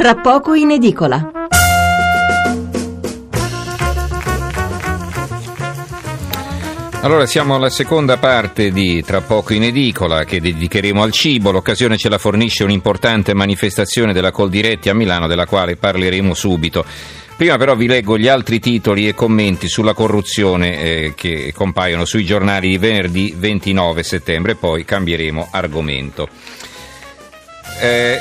Tra poco in edicola. Allora siamo alla seconda parte di Tra poco in edicola che dedicheremo al cibo. L'occasione ce la fornisce un'importante manifestazione della Coldiretti a Milano della quale parleremo subito. Prima però vi leggo gli altri titoli e commenti sulla corruzione eh, che compaiono sui giornali di venerdì 29 settembre, poi cambieremo argomento. Eh,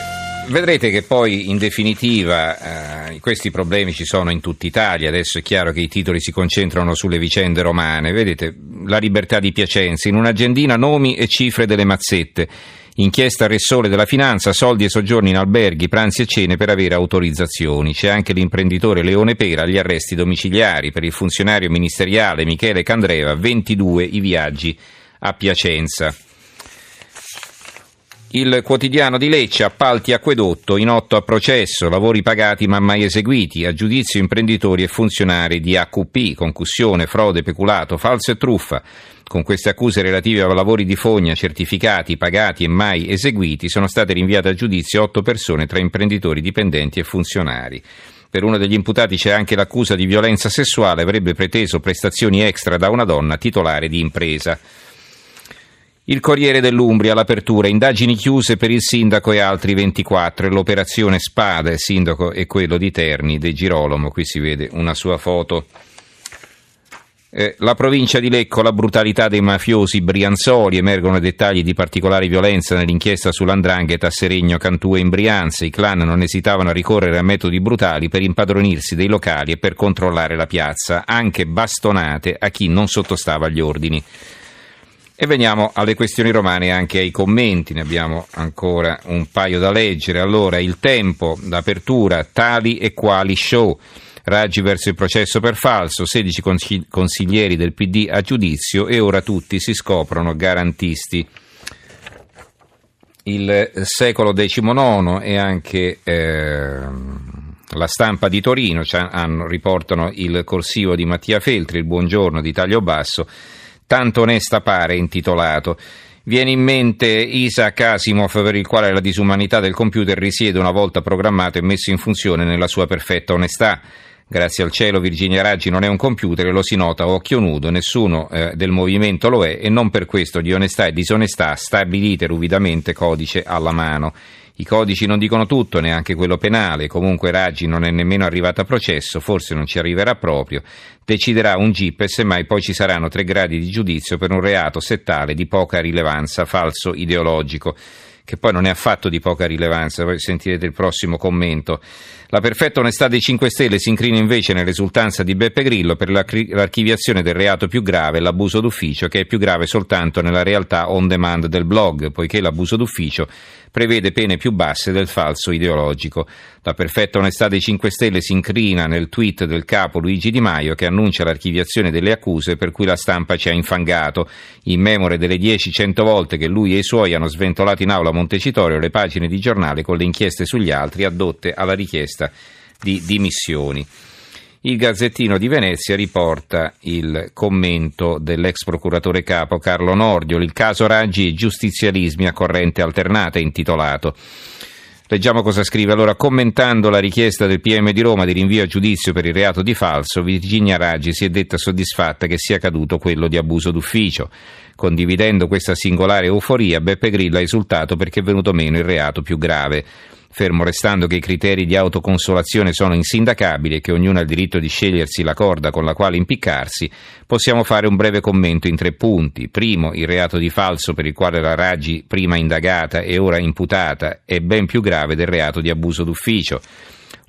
vedrete che poi in definitiva eh, questi problemi ci sono in tutta Italia, adesso è chiaro che i titoli si concentrano sulle vicende romane, vedete la libertà di Piacenza, in un'agendina nomi e cifre delle mazzette. Inchiesta Ressole della Finanza, soldi e soggiorni in alberghi, pranzi e cene per avere autorizzazioni. C'è anche l'imprenditore Leone Pera agli arresti domiciliari. Per il funzionario ministeriale Michele Candreva, 22 i viaggi a Piacenza. Il quotidiano di Lecce, appalti acquedotto, in otto a processo, lavori pagati ma mai eseguiti, a giudizio imprenditori e funzionari di AQP, concussione, frode, peculato, falso e truffa. Con queste accuse relative a lavori di fogna certificati, pagati e mai eseguiti sono state rinviate a giudizio otto persone tra imprenditori, dipendenti e funzionari. Per uno degli imputati c'è anche l'accusa di violenza sessuale, avrebbe preteso prestazioni extra da una donna titolare di impresa. Il Corriere dell'Umbria, l'apertura, indagini chiuse per il sindaco e altri 24 e l'operazione Spada, il sindaco e quello di Terni, De Girolamo, qui si vede una sua foto. Eh, la provincia di Lecco, la brutalità dei mafiosi brianzoli, emergono dettagli di particolare violenza nell'inchiesta sull'andrangheta Seregno, Cantù e in Brianza. I clan non esitavano a ricorrere a metodi brutali per impadronirsi dei locali e per controllare la piazza, anche bastonate a chi non sottostava agli ordini. E veniamo alle questioni romane e anche ai commenti, ne abbiamo ancora un paio da leggere. Allora, il tempo, d'apertura, tali e quali show. Raggi verso il processo per falso, 16 consiglieri del PD a giudizio e ora tutti si scoprono garantisti. Il secolo XIX e anche eh, la stampa di Torino hanno, riportano il corsivo di Mattia Feltri, il buongiorno di taglio basso tanto onesta pare intitolato. Viene in mente Isaac Asimov per il quale la disumanità del computer risiede una volta programmato e messo in funzione nella sua perfetta onestà. Grazie al cielo Virginia Raggi non è un computer e lo si nota a occhio nudo, nessuno eh, del movimento lo è e non per questo di onestà e disonestà stabilite ruvidamente codice alla mano. I codici non dicono tutto, neanche quello penale, comunque Raggi non è nemmeno arrivato a processo, forse non ci arriverà proprio. Deciderà un GIP e semmai poi ci saranno tre gradi di giudizio per un reato settale di poca rilevanza, falso ideologico che poi non è affatto di poca rilevanza, poi sentirete il prossimo commento. La perfetta onestà dei 5 Stelle si incrina invece nell'esultanza di Beppe Grillo per l'archiviazione del reato più grave, l'abuso d'ufficio, che è più grave soltanto nella realtà on demand del blog, poiché l'abuso d'ufficio prevede pene più basse del falso ideologico. La perfetta onestà dei 5 Stelle si incrina nel tweet del capo Luigi Di Maio che annuncia l'archiviazione delle accuse per cui la stampa ci ha infangato, in memoria delle 10-100 volte che lui e i suoi hanno sventolato in aula Montecitorio le pagine di giornale con le inchieste sugli altri addotte alla richiesta di dimissioni. Il Gazzettino di Venezia riporta il commento dell'ex procuratore capo Carlo Nordio, il caso Raggi e giustizialismi a corrente alternata intitolato. Leggiamo cosa scrive. Allora, commentando la richiesta del PM di Roma di rinvio a giudizio per il reato di falso, Virginia Raggi si è detta soddisfatta che sia caduto quello di abuso d'ufficio. Condividendo questa singolare euforia, Beppe Grillo ha esultato perché è venuto meno il reato più grave fermo restando che i criteri di autoconsolazione sono insindacabili e che ognuno ha il diritto di scegliersi la corda con la quale impiccarsi, possiamo fare un breve commento in tre punti. Primo, il reato di falso per il quale la Raggi, prima indagata e ora imputata, è ben più grave del reato di abuso d'ufficio.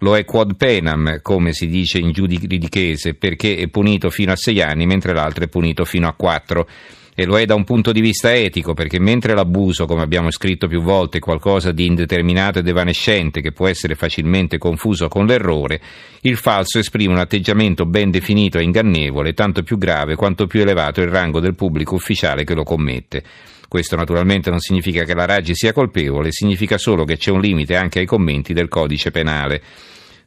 Lo è quod penam, come si dice in giudichese, perché è punito fino a sei anni, mentre l'altro è punito fino a quattro e lo è da un punto di vista etico, perché mentre l'abuso, come abbiamo scritto più volte, è qualcosa di indeterminato ed evanescente che può essere facilmente confuso con l'errore, il falso esprime un atteggiamento ben definito e ingannevole, tanto più grave quanto più elevato è il rango del pubblico ufficiale che lo commette. Questo naturalmente non significa che la Raggi sia colpevole, significa solo che c'è un limite anche ai commenti del codice penale.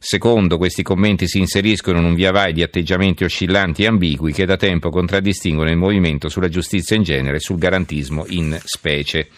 Secondo, questi commenti si inseriscono in un via vai di atteggiamenti oscillanti e ambigui che da tempo contraddistinguono il movimento sulla giustizia in genere e sul garantismo in specie.